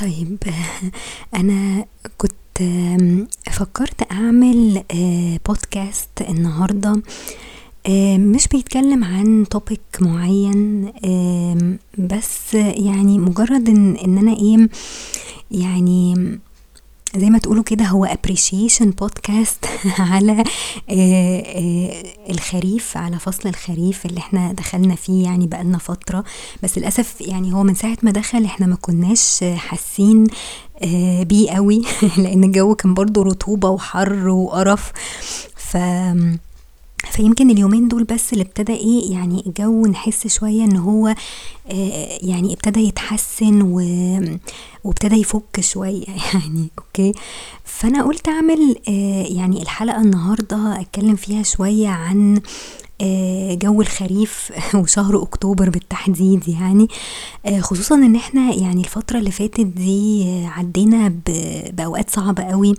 طيب أنا كنت فكرت أعمل آه، بودكاست النهاردة آه، مش بيتكلم عن topic معين بس يعني مجرد إن أنا إيه يعني زي ما تقولوا كده هو appreciation podcast على آه، آه، الخريف على فصل الخريف اللي إحنا دخلنا فيه يعني بقالنا فترة. بس للأسف يعني هو من ساعة ما دخل إحنا ما كناش حاسين آه، بيه قوي لأن الجو كان برضو رطوبة وحر وقرف. ف فيمكن اليومين دول بس اللي ابتدى إيه يعني الجو نحس شوية إن هو آه، يعني ابتدى يتحسن و... وابتدى يفك شوية يعني أوكي؟ فأنا قلت أعمل آه، يعني الحلقة النهاردة أتكلم فيها شوية عن آه، جو الخريف وشهر أكتوبر بالتحديد يعني. آه، خصوصا إن إحنا يعني الفترة اللي فاتت دي آه، عدينا بأوقات صعبة قوي.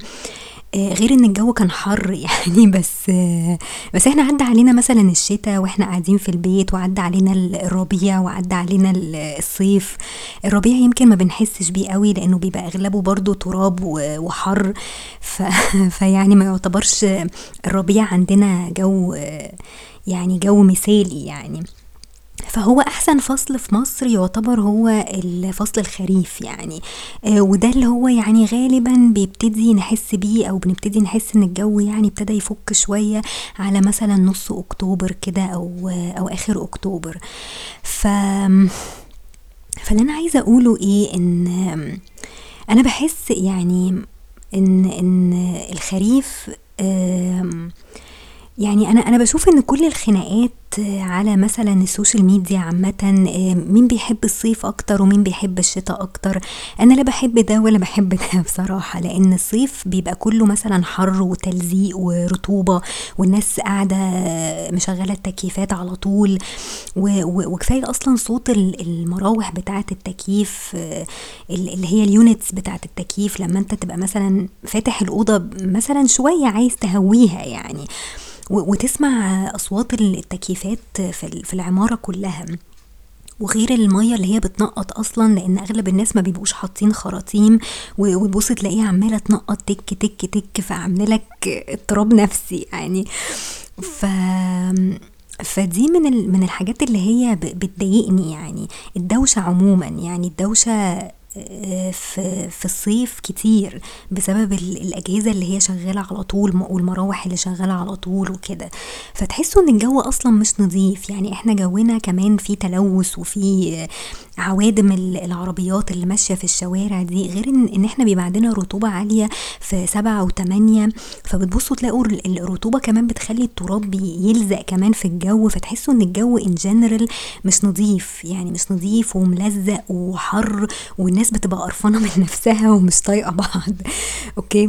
غير إن الجو كان حر يعني بس آه، بس إحنا عدى علينا مثلا الشتاء وإحنا قاعدين في البيت وعدى علينا ال- الربيع وعدى علينا ال- الصيف. الربيع يمكن ما بنحسش بيه قوي لأنه بيبقى أغلبه برضو تراب وحر. ف... فيعني ما يعتبرش الربيع عندنا جو آه، يعني جو مثالي يعني. فهو أحسن فصل في مصر يعتبر هو الفصل الخريف يعني. آه، وده اللي هو يعني غالبا بيبتدي نحس بيه أو بنبتدي نحس إن الجو يعني ابتدى يفك شوية على مثلا نص أكتوبر كده أو أو آخر أكتوبر. ف فاللي أنا عايزة أقوله إيه؟ إن أنا بحس يعني إن إن الخريف آم، يعني أنا أنا بشوف إن كل الخناقات على مثلا السوشيال ميديا عامة آه، مين بيحب الصيف أكتر ومين بيحب الشتاء أكتر أنا لا بحب ده ولا بحب ده بصراحة لأن الصيف بيبقى كله مثلا حر وتلزيق ورطوبة والناس قاعدة مشغلة التكييفات على طول وكفاية أصلا صوت ال- المراوح بتاعة التكييف آه، ال- اللي هي اليونتس بتاعة التكييف لما أنت تبقى مثلا فاتح الأوضة مثلا شوية عايز تهويها يعني. وتسمع أصوات التكييفات في ال- في العمارة كلها. وغير المية اللي هي بتنقط أصلا لأن أغلب الناس ما بيبقوش حاطين خراطيم وتبص تلاقيها عمالة تنقط تك تك تك فعاملة لك اضطراب نفسي يعني. ف فدي من من الحاجات اللي هي بتضايقني يعني. الدوشة عموما يعني الدوشة في في الصيف كتير بسبب ال- الأجهزة اللي هي شغالة على طول والمراوح اللي شغالة على طول وكده. فتحسوا إن الجو أصلا مش نظيف يعني إحنا جونا كمان في تلوث وفي عوادم ال- العربيات اللي ماشية في الشوارع دي غير إن, إن إحنا بيبقى عندنا رطوبة عالية في سبعة وتمانية فبتبصوا تلاقوا ال- الرطوبة كمان بتخلي التراب يلزق كمان في الجو فتحسوا إن الجو ان جنرال مش نظيف يعني مش نظيف وملزق وحر والناس بتبقى قرفانة من نفسها ومش طايقة بعض. أوكي؟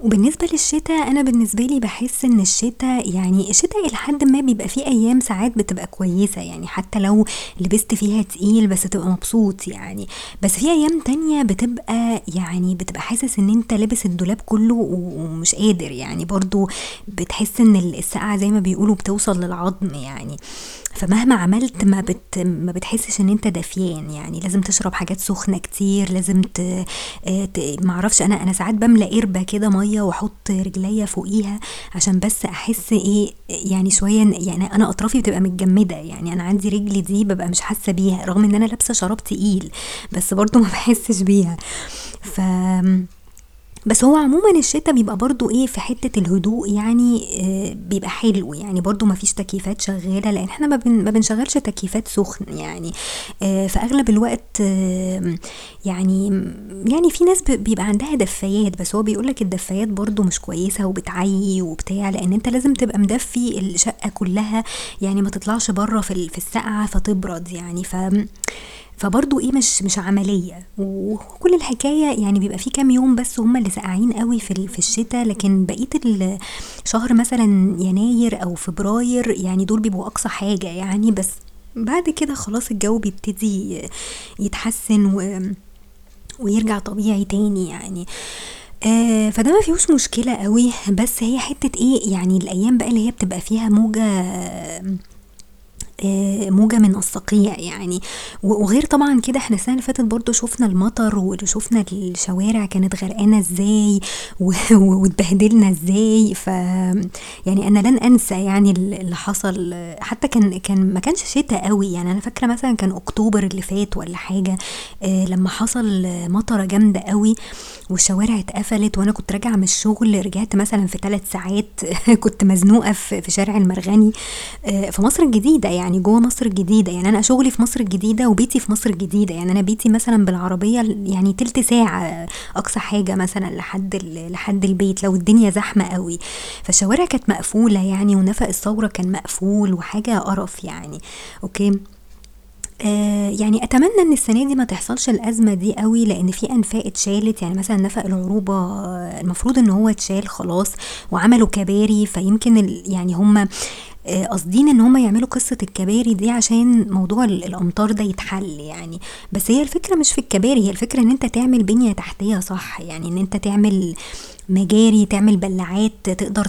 وبالنسبة للشتاء أنا بالنسبة لي بحس إن الشتاء يعني الشتاء إلى حد ما بيبقى فيه أيام ساعات بتبقى كويسة. يعني حتى لو لبست فيها تقيل بس تبقى مبسوط يعني. بس في أيام تانية بتبقى يعني بتبقى حاسس إن أنت لابس الدولاب كله ومش قادر. يعني برضو بتحس إن السقعة زي ما بيقولوا بتوصل للعظم يعني. فمهما عملت ما بت ما بتحسش إن أنت دافيان يعني لازم تشرب حاجات سخنة كتير لازم ت... آه، ت... معرفش أنا أنا ساعات بملى قربة كده مية وأحط رجليا فوقيها عشان بس أحس إيه يعني شوية يعني أنا أطرافي بتبقى متجمدة يعني أنا عندي رجلي دي ببقى مش حاسة بيها رغم إن أنا لابسة شراب تقيل بس برضو ما بحسش بيها. ف بس هو عموما الشتاء بيبقى برضو إيه في حتة الهدوء يعني آه، بيبقى حلو يعني برضو ما فيش تكييفات شغالة لأن إحنا ما, بن ما بنشغلش تكييفات سخن يعني آه، في أغلب الوقت يعني يعني في ناس بيبقى عندها دفايات بس هو بيقولك الدفايات برضو مش كويسة وبتعيي وبتاع لأن أنت لازم تبقى مدفي الشقة كلها يعني ما تطلعش بره في في السقعة فتبرد يعني ف فبرضو إيه مش مش عملية. وكل الحكاية يعني بيبقى في كام يوم بس هم اللي ساقعين قوي في في الشتاء. لكن بقية الشهر مثلا يناير أو فبراير يعني دول بيبقوا أقصى حاجة يعني. بس بعد كده خلاص الجو بيبتدي يتحسن و ويرجع طبيعي تاني يعني. آه فده ما فيهوش مشكلة قوي. بس هي حتة إيه يعني الأيام بقى اللي هي بتبقى فيها موجة موجة من الصقيع يعني. وغير طبعا كده إحنا السنة اللي فاتت برضو شفنا المطر وشفنا الشوارع كانت غرقانة إزاي واتبهدلنا إزاي. ف يعني أنا لن أنسى يعني اللي حصل. حتى كان كان ما كانش شتاء قوي يعني. أنا فاكرة مثلا كان أكتوبر اللي فات ولا حاجة آه، لما حصل مطرة جامدة قوي. والشوارع اتقفلت وأنا كنت راجعة من الشغل رجعت مثلا في ثلاث ساعات كنت مزنوقة في شارع المرغني آه، في مصر الجديدة يعني جوه مصر الجديدة. يعني أنا شغلي في مصر الجديدة وبيتي في مصر الجديدة. يعني أنا بيتي مثلا بالعربية يعني تلت ساعة أقصى حاجة مثلا لحد لحد البيت لو الدنيا زحمة قوي. فالشوارع كانت مقفولة يعني ونفق الثورة كان مقفول وحاجة قرف يعني. أوكي؟ آه يعني أتمنى إن السنة دي ما تحصلش الأزمة دي قوي لأن في أنفاق اتشالت. يعني مثلا نفق العروبة آه، المفروض إن هو اتشال خلاص وعملوا كباري فيمكن يعني هم آه، قاصدين إن هم يعملوا قصة الكباري دي عشان موضوع الأمطار ده يتحل يعني. بس هي الفكرة مش في الكباري هي الفكرة إن أنت تعمل بنية تحتية صح. يعني إن أنت تعمل مجاري تعمل بلاعات تقدر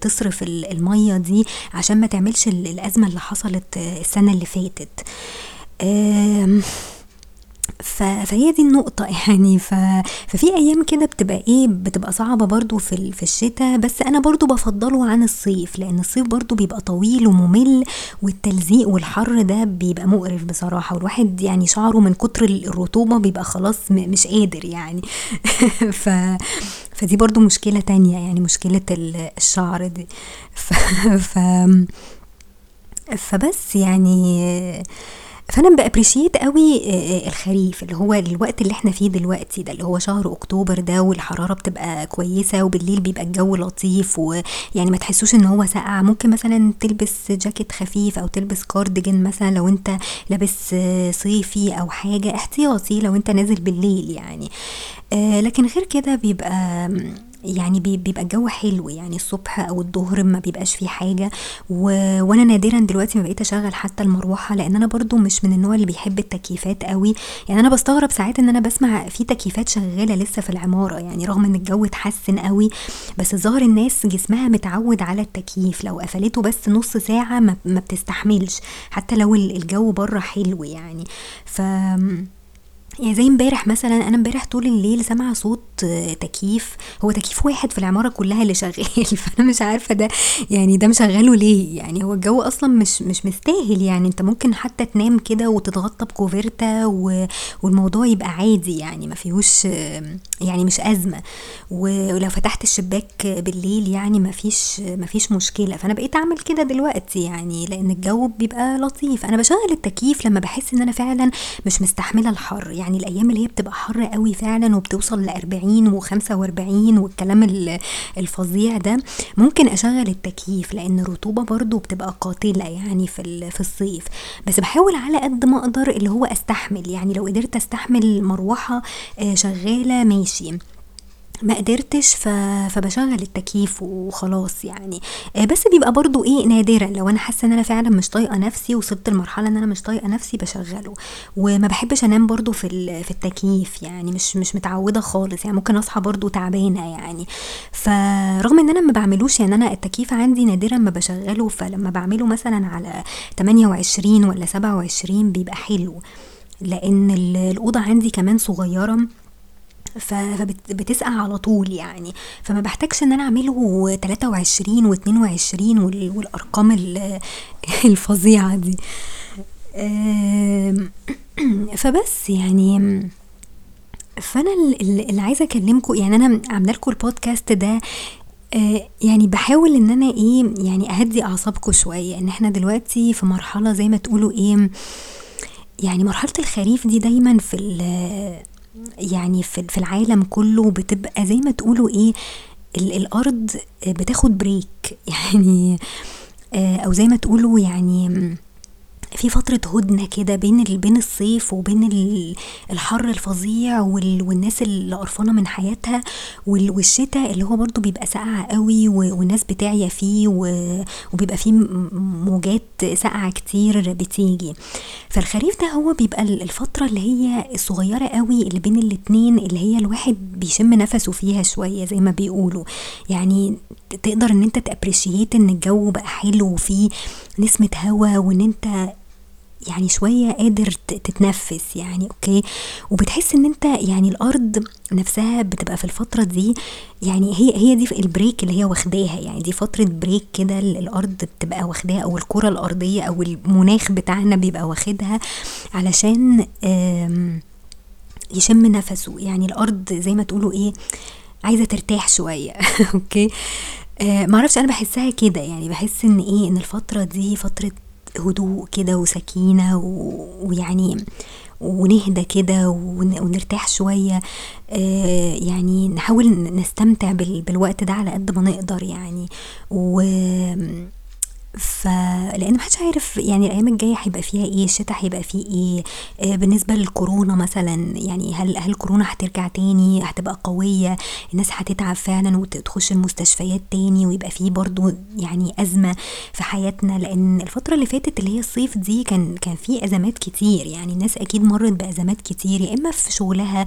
تصرف المية دي عشان ما تعملش الأزمة اللي حصلت السنة اللي فاتت. فهي دي النقطة يعني ف... ففي أيام كده بتبقى إيه بتبقى صعبة برضو في, ال... في الشتاء بس أنا برضو بفضله عن الصيف لأن الصيف برضو بيبقى طويل وممل والتلزيق والحر ده بيبقى مقرف بصراحة والواحد يعني شعره من كتر الرطوبة بيبقى خلاص م... مش قادر يعني ف... فدي برضو مشكلة تانية يعني مشكلة الشعر دي ف... ف... فبس يعني فأنا با appreciate قوي آه، آه، الخريف اللي هو الوقت اللي إحنا فيه دلوقتي ده اللي هو شهر أكتوبر ده والحرارة بتبقى كويسة وبالليل بيبقى الجو لطيف ويعني ما تحسوش إن هو ساقع. ممكن مثلا تلبس جاكيت خفيف أو تلبس كارديجن مثلا لو أنت لابس آه، صيفي أو حاجة احتياطي لو أنت نازل بالليل يعني. لكن غير كده بيبقى يعني بيبقى الجو حلو يعني الصبح أو الظهر ما بيبقاش فيه حاجة. و... وأنا نادرا دلوقتي ما بقيت أشغل حتى المروحة لأن أنا برضو مش من النوع اللي بيحب التكييفات قوي. يعني أنا بستغرب ساعات إن أنا بسمع في تكييفات شغالة لسه في العمارة يعني رغم إن الجو اتحسن قوي بس الظاهر الناس جسمها متعود على التكييف. لو قفلته بس نص ساعة ما, ما بتستحملش حتى لو الجو بره حلو يعني. ف يعني زي امبارح مثلا أنا امبارح طول الليل سامعة صوت تكييف. هو تكييف واحد في العمارة كلها اللي شغال فأنا مش عارفة ده يعني ده مشغله ليه؟ يعني هو الجو أصلا مش مش مستاهل يعني. أنت ممكن حتى تنام كده وتتغطى بكوفرتا والموضوع يبقى عادي يعني ما فيهوش يعني مش أزمة. ولو فتحت الشباك بالليل يعني ما فيش ما فيش مشكلة. فأنا بقيت أعمل كده دلوقتي يعني لأن الجو بيبقى لطيف. أنا بشغل التكييف لما بحس إن أنا فعلا مش مستحملة الحر. يعني الأيام اللي هي بتبقى حر قوي فعلا وبتوصل ل 40 و45 والكلام الفظيع ده ممكن أشغل التكييف لأن الرطوبه برضو بتبقى قاتلة يعني في في الصيف. بس بحاول على قد ما أقدر اللي هو أستحمل يعني لو قدرت أستحمل مروحة آه، شغالة ماشي. ما قدرتش. فبشغل التكييف وخلاص يعني. آه، بس بيبقى برضو إيه نادرا. لو أنا حاسة إن أنا فعلا مش طايقة نفسي وصلت لمرحلة إن أنا مش طايقة نفسي بشغله. وما بحبش أنام برضو في في التكييف يعني مش مش متعودة خالص يعني. ممكن أصحى برضو تعبانة يعني. فرغم إن أنا ما بعملوش يعني أنا التكييف عندي نادرا ما بشغله. فلما بعمله مثلا على 28 ولا 27 بيبقى حلو. لأن الأوضة عندي كمان صغيرة. فبتسقع على طول يعني. فما بحتاجش إن أنا أعمله 23 و22 والأرقام الفظيعة دي. فبس يعني فأنا اللي عايزة أكلمكم يعني أنا عاملة لكم البودكاست ده آه، يعني بحاول إن أنا إيه يعني أهدي أعصابكم شوية. إن إحنا دلوقتي في مرحلة زي ما تقولوا إيه يعني مرحلة الخريف دي دايما في يعني في العالم كله بتبقى زي ما تقولوا إيه الأرض بتاخد بريك يعني آه، أو زي ما تقولوا يعني في فترة هدنة كده بين بين الصيف وبين الحر الفظيع والناس اللي قرفانة من حياتها والشتاء اللي هو برضو بيبقى ساقعة قوي والناس بتعيا فيه وبيبقى فيه موجات ساقعة كتير بتيجي. فالخريف ده هو بيبقى الفترة اللي هي الصغيرة قوي اللي بين الاتنين اللي هي الواحد بيشم نفسه فيها شوية زي ما بيقولوا. يعني تقدر إن أنت تأبريشيت إن الجو بقى حلو وفيه نسمة هوا وإن أنت يعني شوية قادر تتنفس يعني okay؟ وبتحس إن أنت يعني الأرض نفسها بتبقى في الفترة دي يعني هي هي دي ال break اللي هي واخداها يعني دي فترة break كده الأرض بتبقى واخداها أو الكرة الأرضية أو المناخ بتاعنا بيبقى واخدها علشان يشم نفسه يعني الأرض زي ما تقولوا إيه عايزة ترتاح شوية okay؟ آه معرفش أنا بحسها كده يعني بحس إن إيه إن الفترة دي فترة هدوء كده وسكينة ويعني ونهدى كده ونرتاح شوية. آه يعني نحاول نستمتع بالوقت ده على قد ما نقدر يعني. و فلان محدش عارف يعني الأيام الجاية هيبقى فيها إيه الشتاء هيبقى فيه إيه آه بالنسبة للكورونا مثلا يعني هل هل كورونا هترجع تاني هتبقى قوية الناس هتتعب فعلا وتخش المستشفيات تاني ويبقى فيه برضو يعني أزمة في حياتنا لأن الفترة اللي فاتت اللي هي الصيف دي كان كان في أزمات كتير. يعني الناس أكيد مرت بأزمات كتير يا إما في شغلها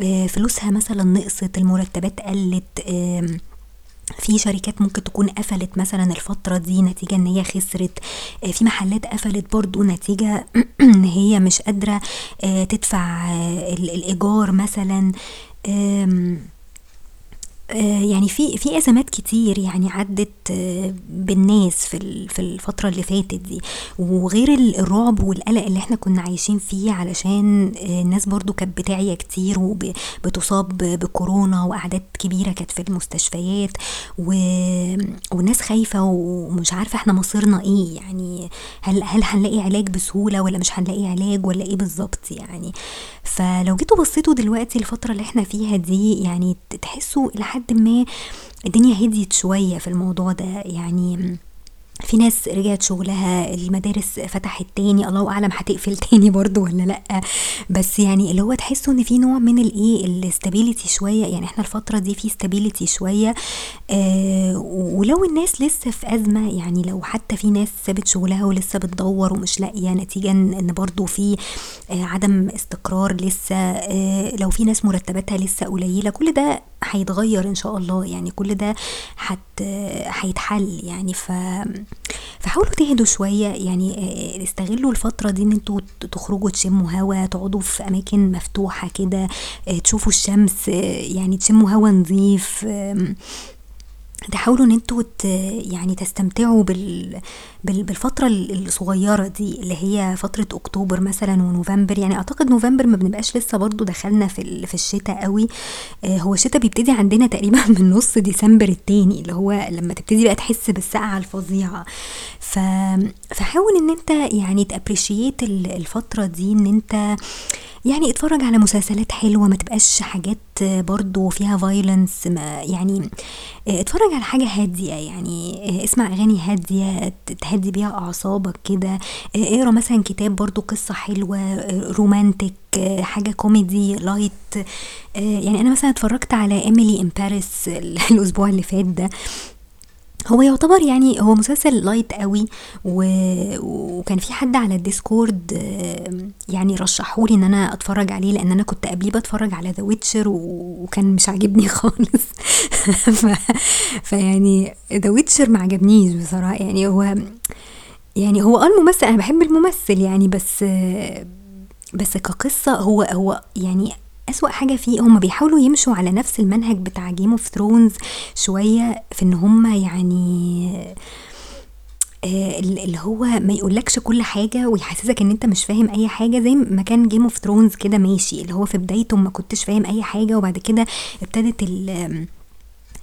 آه فلوسها مثلا نقصت المرتبات قلت آه في شركات ممكن تكون قفلت مثلا الفترة دي نتيجة إن هي خسرت آه، في محلات قفلت برضو نتيجة إن هي مش قادرة آه، تدفع آه، الإيجار مثلا يعني في في أزمات كتير يعني عدت آه، بالناس في في الفترة اللي فاتت دي. وغير الرعب والقلق اللي إحنا كنا عايشين فيه علشان آه، الناس برضو كانت بتعيا كتير وبتصاب بكورونا وأعداد كبيرة كانت في المستشفيات. والناس خايفة ومش عارفة إحنا مصيرنا إيه. يعني هل هل هنلاقي علاج بسهولة ولا مش هنلاقي علاج ولا إيه بالظبط يعني. فلو جيتوا بصيتوا دلوقتي الفترة اللي إحنا فيها دي يعني تحسوا لحد ما الدنيا هديت شوية في الموضوع ده. يعني في ناس رجعت شغلها المدارس فتحت تاني. الله أعلم هتقفل تاني برضو ولا لأ. بس يعني اللي هو تحسوا إن في نوع من الايه ال stability شوية. يعني إحنا الفترة دي في stability شوية. آه ولو الناس لسه في أزمة يعني لو حتى في ناس سابت شغلها ولسه بتدور ومش لاقية نتيجة إن برضو في آه عدم استقرار لسه. آه لو في ناس مرتباتها لسه قليلة كل ده هيتغير إن شاء الله. يعني كل ده حت هيتحل. يعني ف فحاولوا تهدوا شوية. يعني استغلوا الفترة دي إن أنتوا تخرجوا تشموا هوا تقعدوا في أماكن مفتوحة كده تشوفوا الشمس. يعني تشموا هوا نظيف. تحاولوا إن أنتوا يعني تستمتعوا بال بالفترة الصغيرة دي اللي هي فترة أكتوبر مثلا ونوفمبر. يعني أعتقد نوفمبر ما بنبقاش لسه برضو دخلنا في في الشتاء قوي. آه، هو الشتاء بيبتدي عندنا تقريبا من نص ديسمبر التاني اللي هو لما تبتدي بقى تحس بالسقعة الفظيعة. ف فحاول إن انت يعني ت appreciate الفترة دي إن انت يعني اتفرج على مسلسلات حلوة ما تبقاش حاجات برضو فيها violence ما يعني اتفرج على حاجة هادية يعني اسمع أغاني هادية تهدي بيها أعصابك كده اقرأ مثلا كتاب برضو قصة حلوة romantic حاجة كوميدي light يعني أنا مثلا اتفرجت على Emily in Paris الأسبوع اللي فات ده. هو يعتبر يعني هو مسلسل light قوي و... وكان في حد على ال Discord يعني رشحولي إن أنا أتفرج عليه لأن أنا كنت قبليه بتفرج على The Witcher وكان مش عاجبني خالص. ف... فيعني The Witcher ما عجبنيش بصراحة. يعني هو يعني هو آه الممثل أنا بحب الممثل يعني بس بس كقصة هو هو يعني أسوأ حاجة فيه هما بيحاولوا يمشوا على نفس المنهج بتاع Game of Thrones شوية في إن هما يعني آه اللي هو ما يقولكش كل حاجة ويحسسك إن أنت مش فاهم أي حاجة زي ما كان Game of Thrones كده ماشي اللي هو في بدايته ما كنتش فاهم أي حاجة وبعد كده ابتدت ال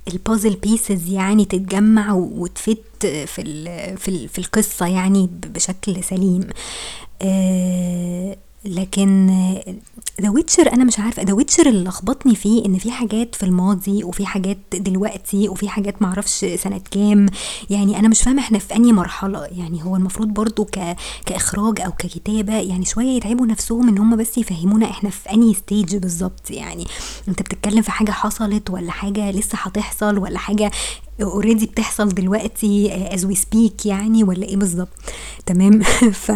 ال puzzle pieces يعني تتجمع وت fit في في, في القصة يعني بشكل سليم. آه لكن The Witcher أنا مش عارفة The Witcher اللي لخبطني فيه إن في حاجات في الماضي وفي حاجات دلوقتي وفي حاجات معرفش سنة كام. يعني أنا مش فاهمة إحنا في أنهي مرحلة. يعني هو المفروض برضو ك... كإخراج أو ككتابة يعني شوية يتعبوا نفسهم إن هم بس يفهمونا إحنا في أنهي stage بالظبط. يعني أنت بتتكلم في حاجة حصلت ولا حاجة لسه هتحصل ولا حاجة already بتحصل دلوقتي as we speak يعني ولا إيه بالظبط. تمام؟ ف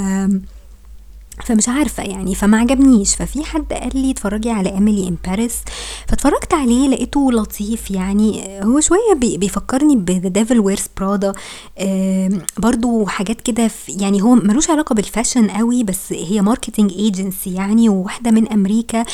فمش عارفة يعني فما عجبنيش. ففي حد قال لي اتفرجي على Emily in Paris. فاتفرجت عليه لقيته لطيف يعني. هو شوية بيفكرني ب The Devil Wears Prada برضو حاجات كده يعني هو ملوش علاقة بال fashion قوي بس هي marketing agency يعني وواحدة من أمريكا.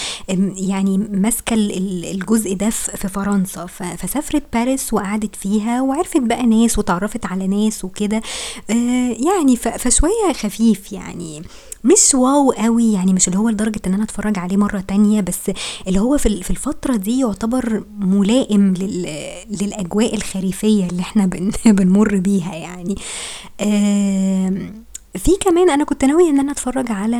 يعني ماسكة الجزء ده في فرنسا. فسافرت باريس وقعدت فيها وعرفت بقى ناس وتعرفت على ناس وكده. آه، يعني فشوية خفيف يعني. مش واو قوي يعني مش اللي هو لدرجة إن أنا أتفرج عليه مرة تانية بس اللي هو في الفترة دي يعتبر ملائم للأجواء الخريفية اللي إحنا بنمر بيها يعني. في كمان أنا كنت ناوية إن أنا أتفرج على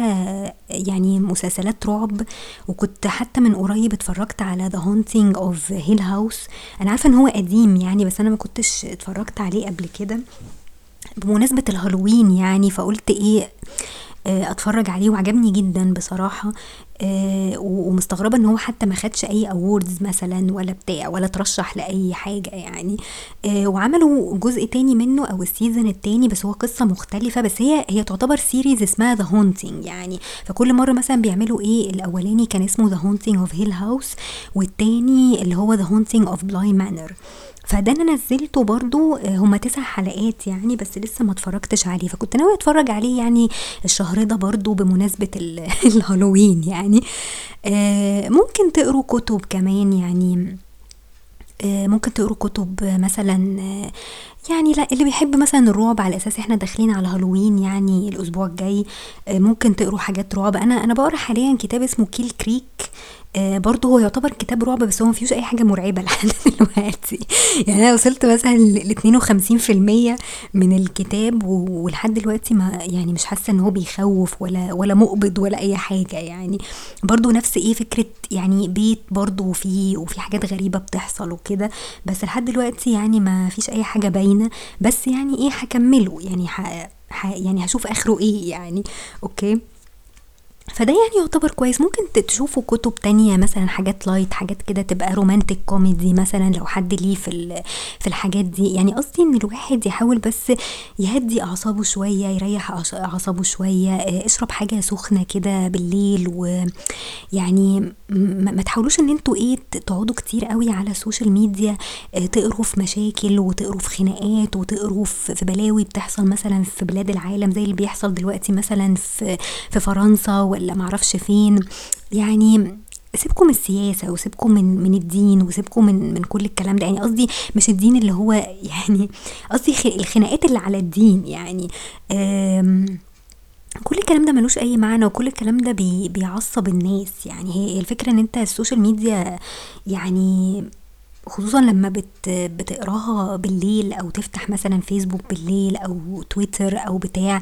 يعني مسلسلات رعب وكنت حتى من قريب اتفرجت على The Haunting of Hill House أنا عارفة إن هو قديم يعني بس أنا ما كنتش اتفرجت عليه قبل كده. بمناسبة الهالوين يعني فقلت إيه اتفرج عليه وعجبني جدا بصراحة آه، ومستغربة ان هو حتى ما خدش اي awards مثلا ولا بتاع ولا ترشح لأي حاجة يعني. آه، وعملوا جزء تاني منه أو ال season التاني بس هو قصة مختلفة بس هي هي تعتبر series اسمها The Haunting يعني. فكل مرة مثلا بيعملوا إيه الأولاني كان اسمه The Haunting of Hill House والتاني اللي هو The Haunting of Bly Manor فده أنا نزلته برضو آه، هما تسع حلقات يعني بس لسه ما اتفرجتش عليه. فكنت ناوي اتفرج عليه يعني الشهر ده برضو بمناسبة الهالوين يعني. آه، ممكن تقروا كتب كمان يعني. آه، ممكن تقروا كتب مثلا يعني لا اللي بيحب مثلا الرعب على أساس إحنا داخلين على هالوين يعني الأسبوع الجاي ممكن تقروا حاجات رعب. أنا أنا بقرأ حاليا كتاب اسمه كيل كريك آه برضه هو يعتبر كتاب رعب بس هو مفيهوش أي حاجة مرعبة لحد دلوقتي. يعني أنا وصلت مثلا ل 52% من الكتاب ولحد دلوقتي ما يعني مش حاسة إن هو بيخوف ولا ولا مقبض ولا أي حاجة يعني. برضه نفس إيه فكرة يعني بيت برضه وفي وفي حاجات غريبة بتحصل وكده بس لحد دلوقتي يعني ما فيش أي حاجة باينة. بس يعني إيه هكمله؟ يعني ح... ح... يعني هشوف آخره إيه يعني. أوكي؟ فده يعني يعتبر كويس. ممكن تشوفوا كتب تانية مثلا حاجات light حاجات كده تبقى romantic comedy مثلا لو حد ليه في في الحاجات دي. يعني قصدي إن الواحد يحاول بس يهدي أعصابه شوية يريح أعصابه شوية آه، اشرب حاجة سخنة كده بالليل ويعني ما تحاولوش إن أنتوا إيه تقعدوا كتير قوي على ال social media آه، تقروا في مشاكل وتقروا في خناقات وتقروا في بلاوي بتحصل مثلا في بلاد العالم زي اللي بيحصل دلوقتي مثلا في في فرنسا ولا معرفش فين. يعني سيبكم من السياسة وسيبكم من من الدين وسيبكم من من كل الكلام ده. يعني قصدي مش الدين اللي هو يعني قصدي الخناقات اللي على الدين. يعني كل الكلام ده ملوش أي معنى وكل الكلام ده بي بيعصب الناس. يعني هي الفكرة إن أنت ال social media يعني خصوصا لما بت بتقراها بالليل أو تفتح مثلا فيسبوك بالليل أو تويتر أو بتاع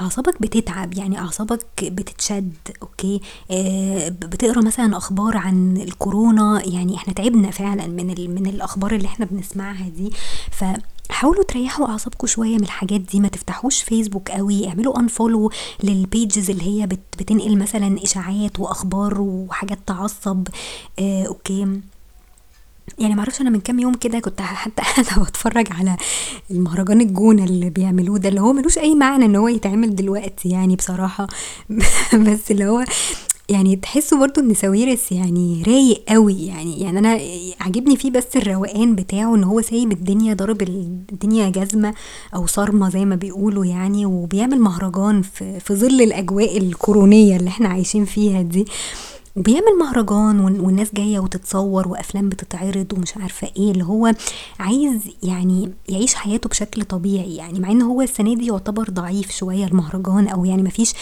أعصابك بتتعب يعني أعصابك بتتشد أوكي؟ بتقرأ مثلا أخبار عن الكورونا يعني إحنا تعبنا فعلا من من الأخبار اللي إحنا بنسمعها دي. ف حاولوا تريحوا أعصابكم شوية من الحاجات دي ما تفتحوش فيسبوك قوي اعملوا unfollow لل pages اللي هي بتنقل مثلا إشاعات وأخبار وحاجات تعصب آه أوكي؟ يعني معرفش أنا من كام يوم كده كنت حتى قاعدة بتفرج على مهرجان الجونة اللي بيعملوه ده اللي هو ملوش أي معنى إن هو يتعمل دلوقتي يعني بصراحة. بس اللي هو يعني تحسوا برضو إن ساويرس يعني رايق قوي يعني يعني أنا عاجبني فيه بس الروقان بتاعه إن هو سايب الدنيا ضارب الدنيا جزمة أو صرمة زي ما بيقولوا يعني وبيعمل مهرجان في, في ظل الأجواء الكورونيه اللي إحنا عايشين فيها دي. وبيعمل مهرجان والناس جاية وتتصور وأفلام بتتعرض ومش عارفة إيه اللي هو عايز يعني يعيش حياته بشكل طبيعي يعني مع إن هو السنة دي يعتبر ضعيف شوية المهرجان أو يعني مفيش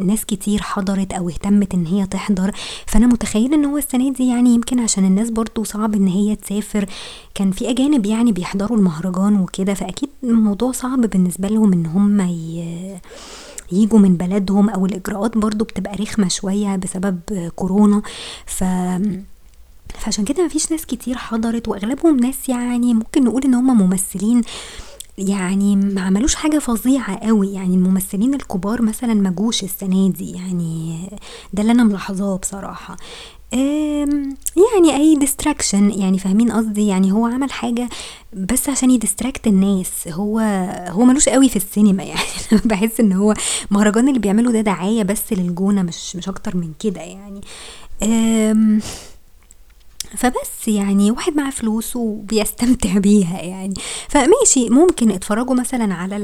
ناس كتير حضرت أو اهتمت إن هي تحضر. فأنا متخيلة إن هو السنة دي يعني يمكن عشان الناس برضو صعب إن هي تسافر. كان في أجانب يعني بيحضروا المهرجان وكده فأكيد الموضوع صعب بالنسبة لهم إن هم ي... يجوا من بلدهم أو الإجراءات برضو بتبقى رخمة شوية بسبب كورونا. ف فعشان كده مفيش ناس كتير حضرت وأغلبهم ناس يعني ممكن نقول إن هم ممثلين يعني ما عملوش حاجة فظيعة قوي. يعني الممثلين الكبار مثلا ما جوش السنة دي يعني ده اللي أنا ملاحظاه بصراحة. يعني أي distraction يعني فاهمين قصدي؟ يعني هو عمل حاجة بس عشان ي distract الناس. هو هو ملوش قوي في السينما يعني بحس إن هو مهرجان اللي بيعمله ده دعاية بس للجونة مش مش أكتر من كده يعني. فبس يعني واحد معاه فلوس وبيستمتع بيها يعني. فماشي ممكن اتفرجوا مثلا على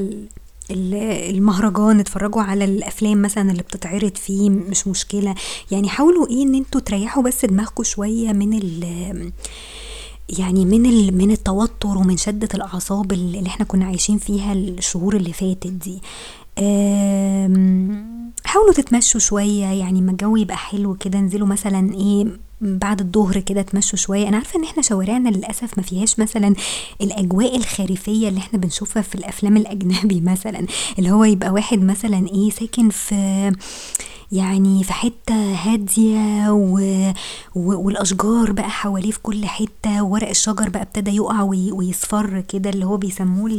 المهرجان اتفرجوا على الأفلام مثلا اللي بتتعرض فيه مش مشكلة. يعني حاولوا إيه إن أنتوا تريحوا بس دماغكم شوية من ال يعني من من التوتر ومن شدة الأعصاب اللي إحنا كنا عايشين فيها الشهور اللي فاتت دي. حاولوا تتمشوا شوية. يعني ما الجو يبقى حلو كده انزلوا مثلا إيه بعد الظهر كده تمشوا شوية. أنا عارفة إن إحنا شوارعنا للأسف ما فيهاش مثلا الأجواء الخريفية اللي إحنا بنشوفها في الأفلام الأجنبي مثلا. اللي هو يبقى واحد مثلا إيه ساكن في يعني في حتة هادية و... و... والأشجار بقى حواليه في كل حتة. وورق الشجر بقى ابتدى يقع وي... ويصفر كده اللي هو بيسموه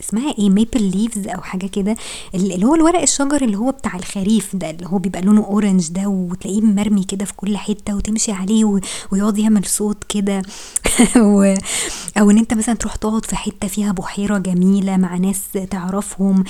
اسمها إيه maple leaves أو حاجة كده اللي هو الورق الشجر اللي هو بتاع الخريف ده اللي هو بيبقى لونه orange ده وتلاقيه مرمي كده في كل حتة وتمشي عليه ويقعد يعمل صوت كده. أو إن أنت مثلا تروح تقعد في حتة فيها بحيرة جميلة مع ناس تعرفهم.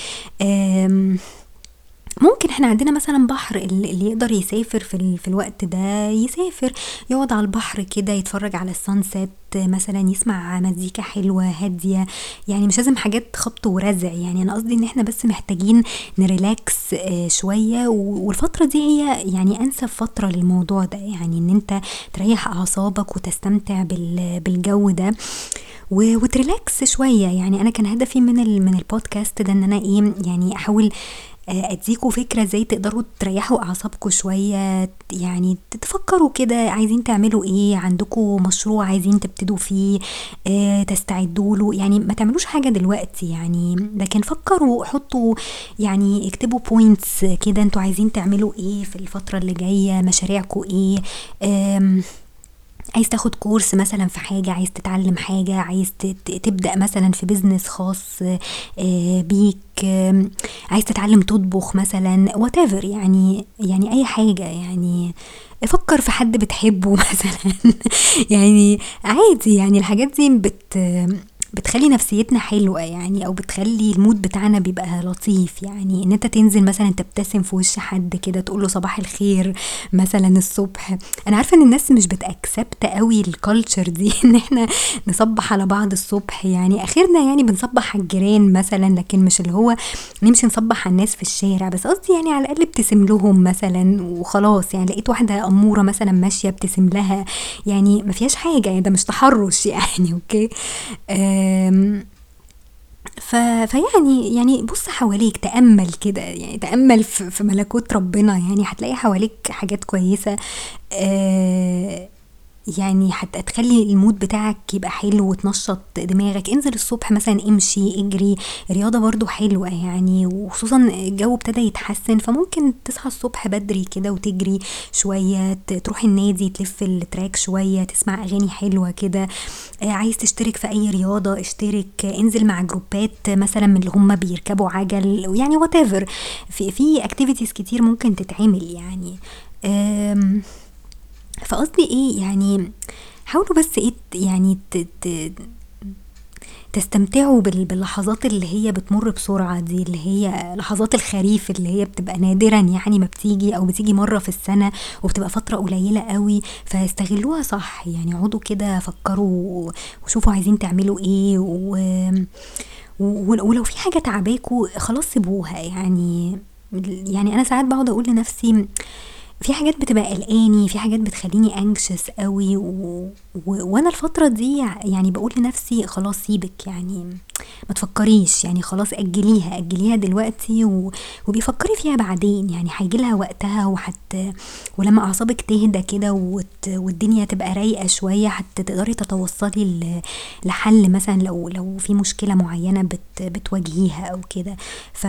ممكن إحنا عندنا مثلا بحر اللي يقدر يسافر في, في الوقت ده يسافر يقعد على البحر كده يتفرج على ال sunset مثلا يسمع مزيكا حلوة هادية. يعني مش لازم حاجات خبط ورزع. يعني أنا قصدي إن إحنا بس محتاجين ن relax آه، شوية. والفترة دي هي يعني أنسب فترة للموضوع ده. يعني إن أنت تريح أعصابك وتستمتع بالجو ده. وت relax شوية. يعني أنا كان هدفي من من البودكاست ده إن أنا إيه يعني أحاول أديكوا فكرة إزاي تقدروا تريحوا اعصابكم شوية يعني تفكروا كده عايزين تعملوا إيه عندكم مشروع عايزين تبتدوا فيه آه، تستعدوا له يعني ما تعملوش حاجة دلوقتي يعني لكن فكروا حطوا يعني اكتبوا points كده أنتوا عايزين تعملوا إيه في الفترة اللي جاية مشاريعكم إيه عايز تاخد course مثلا في حاجة عايز تتعلم حاجة عايز تبدأ مثلا في business خاص آه، بيك عايز تتعلم تطبخ مثلا whatever يعني يعني أي حاجة يعني. فكر في حد بتحبه مثلا. يعني عادي يعني الحاجات دي بت بتخلي نفسيتنا حلوة يعني أو بتخلي ال mood بتاعنا بيبقى لطيف يعني. إن أنت تنزل مثلا تبتسم في وش حد كده تقول له صباح الخير مثلا الصبح. أنا عارفة إن الناس مش بت accept قوي ال culture دي إن إحنا نصبح على بعض الصبح يعني. اخرنا يعني بنصبح على الجيران مثلا لكن مش اللي هو نمشي نصبح على الناس في الشارع. بس قصدي يعني على الأقل ابتسم لهم مثلا وخلاص يعني. لقيت واحدة أمورة مثلا ماشية ابتسم لها يعني ما فيهاش حاجة يعني ده مش تحرش يعني أوكي؟ آه ف... فيعني يعني بص حواليك تأمل كده يعني تأمل في, ملكوت ربنا يعني هتلاقي حواليك حاجات كويسة آه يعني هتخلي ال mood بتاعك يبقى حلو وتنشط دماغك. انزل الصبح مثلا امشي اجري. رياضة برضو حلوة يعني وخصوصا الجو ابتدى يتحسن فممكن تصحى الصبح بدري كده وتجري شوية تروح النادي تلف ال track شوية تسمع أغاني حلوة كده. آه، عايز تشترك في أي رياضة اشترك. انزل مع جروبات مثلا من اللي هم بيركبوا عجل يعني what في في اكتيفيتيز كتير ممكن تتعمل يعني. فقصدي إيه؟ يعني حاولوا بس إيه يعني تستمتعوا باللحظات اللي هي بتمر بسرعة دي اللي هي لحظات الخريف اللي هي بتبقى نادرا يعني ما بتيجي أو بتيجي مرة في السنة وبتبقى فترة قليلة قوي. فاستغلوها صح يعني اقعدوا كده فكروا وشوفوا عايزين تعملوا إيه و... ولو في حاجة تعباكوا خلاص سيبوها. يعني يعني أنا ساعات بقعد أقول لنفسي في حاجات بتبقى قلقاني في حاجات بتخليني انكشس قوي و... و... وأنا الفترة دي يعني بقول لنفسي خلاص سيبك يعني ما تفكريش يعني خلاص أجليها أجليها دلوقتي و... وبيفكري فيها بعدين يعني هيجي لها وقتها وحت ولما أعصابك تهدى كده وت... والدنيا تبقى رايقة شوية حتى تقدري تتوصلي ل... لحل مثلا لو لو في مشكلة معينة بت... بتواجهيها أو كده. ف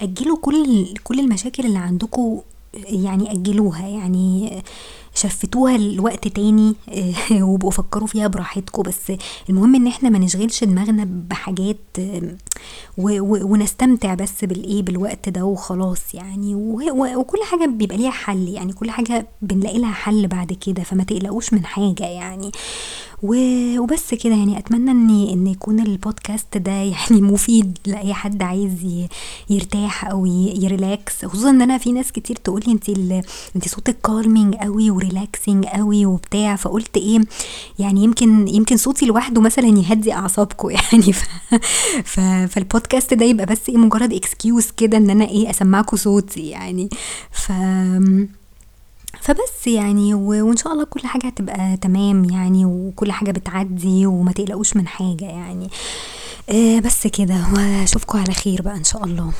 اجلوا كل كل المشاكل اللي عندكم يعني أجلوها يعني شفتوها لوقت تاني وبقوا فكروا فيها براحتكم. بس المهم إن إحنا ما نشغلش دماغنا بحاجات ونستمتع بس بالإيه بالوقت ده وخلاص يعني. وكل حاجة بيبقى ليها حل يعني كل حاجة بنلاقي لها حل بعد كده فما تقلقوش من حاجة يعني. وبس كده يعني أتمنى ان إن يكون البودكاست ده يعني مفيد لأي حد عايز يرتاح أو ي relax. خصوصا إن أنا في ناس كتير تقول لي انت انت صوتك calming قوي و relaxing قوي وبتاع فقلت إيه يعني يمكن يمكن صوتي لوحده مثلا يهدي أعصابكم يعني ف ف فالبودكاست ده يبقى بس إيه مجرد excuse كده إن أنا إيه أسمعكم صوتي يعني. ف فبس يعني وإن شاء الله كل حاجة هتبقى تمام يعني وكل حاجة بتعدي وما تقلقوش من حاجة يعني. آه بس كده واشوفكم على خير بقى إن شاء الله.